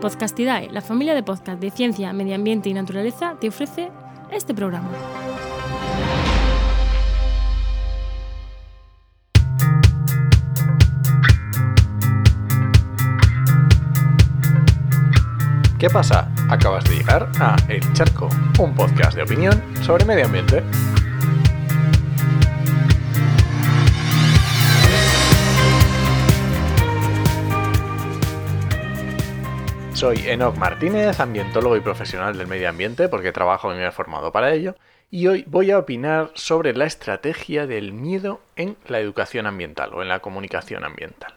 Podcastidae, la familia de podcast de ciencia, medio ambiente y naturaleza, te ofrece este programa. ¿Qué pasa? Acabas de llegar a El Charco, un podcast de opinión sobre medio ambiente. Soy Enoc Martínez, ambientólogo y profesional del medio ambiente, porque trabajo y me he formado para ello, y hoy voy a opinar sobre la estrategia del miedo en la educación ambiental o en la comunicación ambiental.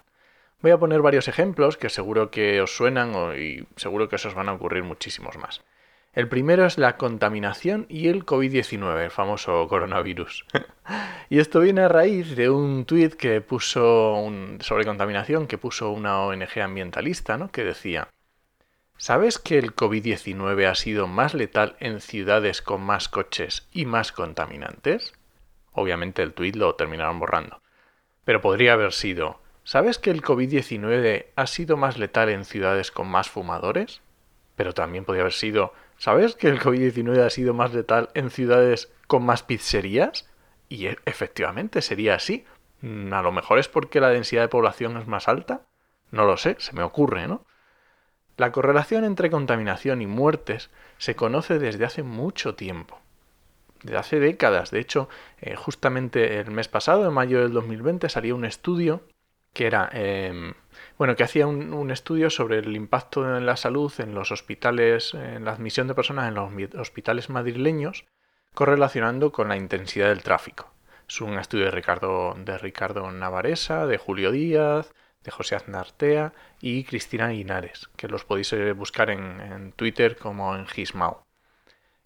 Voy a poner varios ejemplos que seguro que os suenan y seguro que os van a ocurrir muchísimos más. El primero es la contaminación y el COVID-19, el famoso coronavirus. y esto viene a raíz de un tuit que puso sobre contaminación que puso una ONG ambientalista, ¿no? que decía ¿Sabes que el COVID-19 ha sido más letal en ciudades con más coches y más contaminantes? Obviamente el tuit lo terminaron borrando. Pero podría haber sido ¿Sabes que el COVID-19 ha sido más letal en ciudades con más fumadores? Pero también podría haber sido ¿Sabes que el COVID-19 ha sido más letal en ciudades con más pizzerías? Y e, efectivamente sería así. Mm, a lo mejor es porque la densidad de población es más alta. No lo sé, se me ocurre, ¿no? La correlación entre contaminación y muertes se conoce desde hace mucho tiempo, desde hace décadas. De hecho, eh, justamente el mes pasado, en mayo del 2020, salió un estudio que era, em, bueno, que hacía un, estudio sobre el impacto en la salud en los hospitales, en la admisión de personas en los hospitales madrileños, correlacionando con la intensidad del tráfico. Es un estudio de Ricardo, de Ricardo Navaresa, de Julio Díaz, de José Aznartea y Cristina Guinares, que los podéis eh, buscar en, Twitter como en Gismao.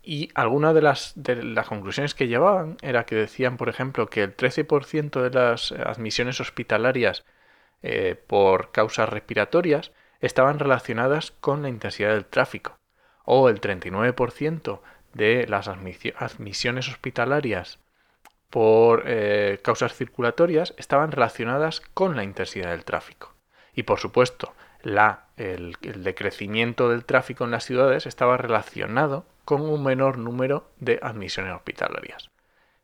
Y algunas de las, de las conclusiones que llevaban era que decían, por ejemplo, que el 13% de las admisiones hospitalarias eh, por causas respiratorias estaban relacionadas con la intensidad del tráfico, o el 39% de las admisiones hospitalarias por eh, causas circulatorias estaban relacionadas con la intensidad del tráfico. Y por supuesto, la, el, decrecimiento del tráfico en las ciudades estaba relacionado con un menor número de admisiones hospitalarias.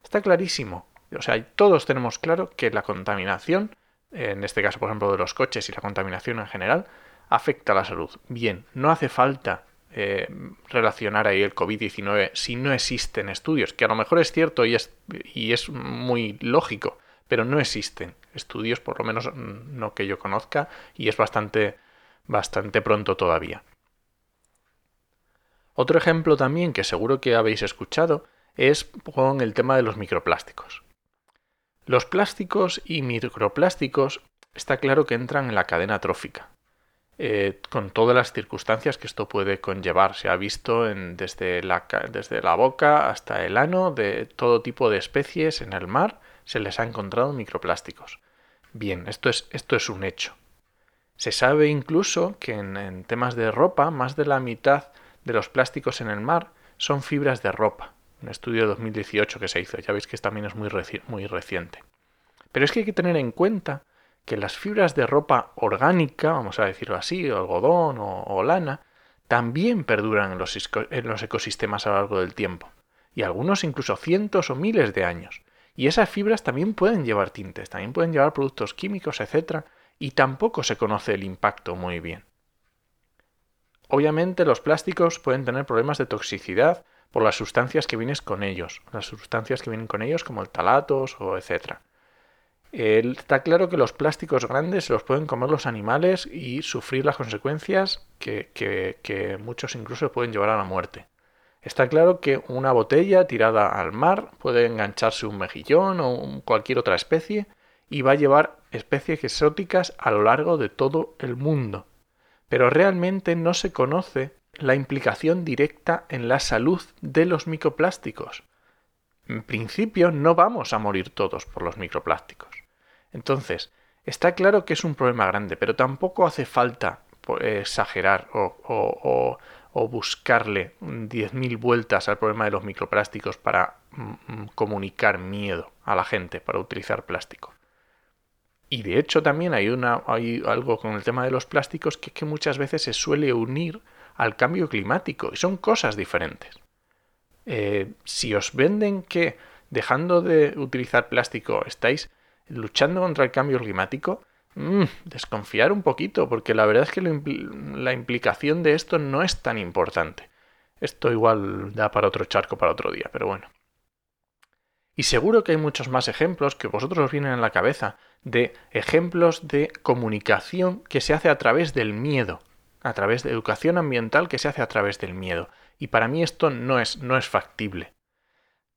Está clarísimo. O sea, todos tenemos claro que la contaminación, en este caso por ejemplo de los coches y la contaminación en general, afecta a la salud. Bien, no hace falta eh, relacionar ahí el COVID-19 si no existen estudios, que a lo mejor es cierto y es, y es muy lógico, pero no existen estudios, por lo menos no que yo conozca, y es bastante, bastante pronto todavía. Otro ejemplo también que seguro que habéis escuchado es con el tema de los microplásticos. Los plásticos y microplásticos está claro que entran en la cadena trófica. Eh, con todas las circunstancias que esto puede conllevar. Se ha visto desde, la, desde la boca hasta el ano de todo tipo de especies en el mar se les ha encontrado microplásticos. Bien, esto es, esto es un hecho. Se sabe incluso que en, temas de ropa, más de la mitad de los plásticos en el mar son fibras de ropa. Un estudio de 2018 que se hizo, ya veis que también es muy, muy reciente. Pero es que hay que tener en cuenta que las fibras de ropa orgánica, vamos a decirlo así, algodón o, lana, también perduran en los, en los ecosistemas a lo largo del tiempo, y algunos incluso cientos o miles de años. Y esas fibras también pueden llevar tintes, también pueden llevar productos químicos, etc. Y tampoco se conoce el impacto muy bien. Obviamente los plásticos pueden tener problemas de toxicidad por las sustancias que vienen con ellos, las sustancias que vienen con ellos como el talatos o está claro que los plásticos grandes se los pueden comer los animales y sufrir las consecuencias que, muchos incluso pueden llevar a la muerte. Está claro que una botella tirada al mar puede engancharse un mejillón o cualquier otra especie y va a llevar especies exóticas a lo largo de todo el mundo. Pero realmente no se conoce la implicación directa en la salud de los microplásticos. En principio no vamos a morir todos por los microplásticos. Entonces, está claro que es un problema grande, pero tampoco hace falta exagerar o, buscarle 10.000 vueltas al problema de los microplásticos para mm, comunicar miedo a la gente para utilizar plástico. Y de hecho también hay, una, hay algo con el tema de los plásticos que es que muchas veces se suele unir al cambio climático y son cosas diferentes. Eh, si os venden que dejando de utilizar plástico estáis luchando contra el cambio climático, mm, desconfiar un poquito, porque la verdad es que la implicación de esto no es tan importante. Esto igual da para otro charco para otro día, pero bueno. Y seguro que hay muchos más ejemplos que vosotros os vienen en la cabeza de ejemplos de comunicación que se hace a través del miedo, a través de educación ambiental que se hace a través del miedo. Y para mí esto no es, no es factible.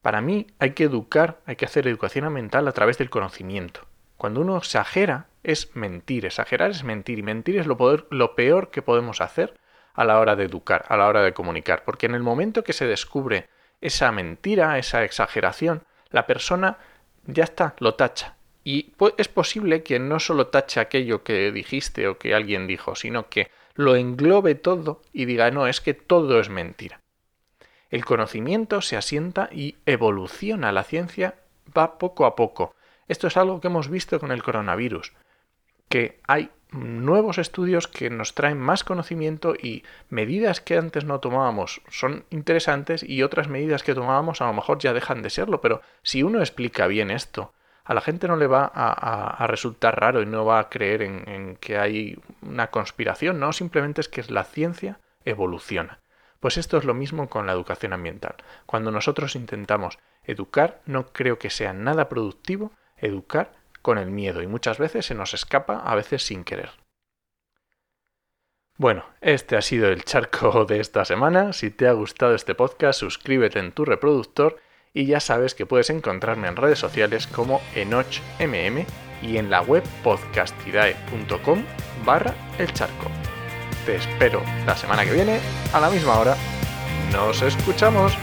Para mí hay que educar, hay que hacer educación ambiental a través del conocimiento. Cuando uno exagera es mentir, exagerar es mentir y mentir es lo, lo peor que podemos hacer a la hora de educar, a la hora de comunicar, porque en el momento que se descubre esa mentira, esa exageración, la persona ya está, lo tacha. Y es posible que no solo tache aquello que dijiste o que alguien dijo, sino que lo englobe todo y diga, no, es que todo es mentira. El conocimiento se asienta y evoluciona. La ciencia va poco a poco. Esto es algo que hemos visto con el coronavirus, que hay nuevos estudios que nos traen más conocimiento y medidas que antes no tomábamos son interesantes y otras medidas que tomábamos a lo mejor ya dejan de serlo, pero si uno explica bien esto, a la gente no le va a, resultar raro y no va a creer en, en, que hay una conspiración, no, simplemente es que la ciencia evoluciona. Pues esto es lo mismo con la educación ambiental. Cuando nosotros intentamos educar, no creo que sea nada productivo educar con el miedo y muchas veces se nos escapa, a veces sin querer. Bueno, este ha sido el charco de esta semana. Si te ha gustado este podcast, suscríbete en tu reproductor y ya sabes que puedes encontrarme en redes sociales como enochmm y en la web podcastidae.com barra el charco. Te espero la semana que viene a la misma hora. Nos escuchamos.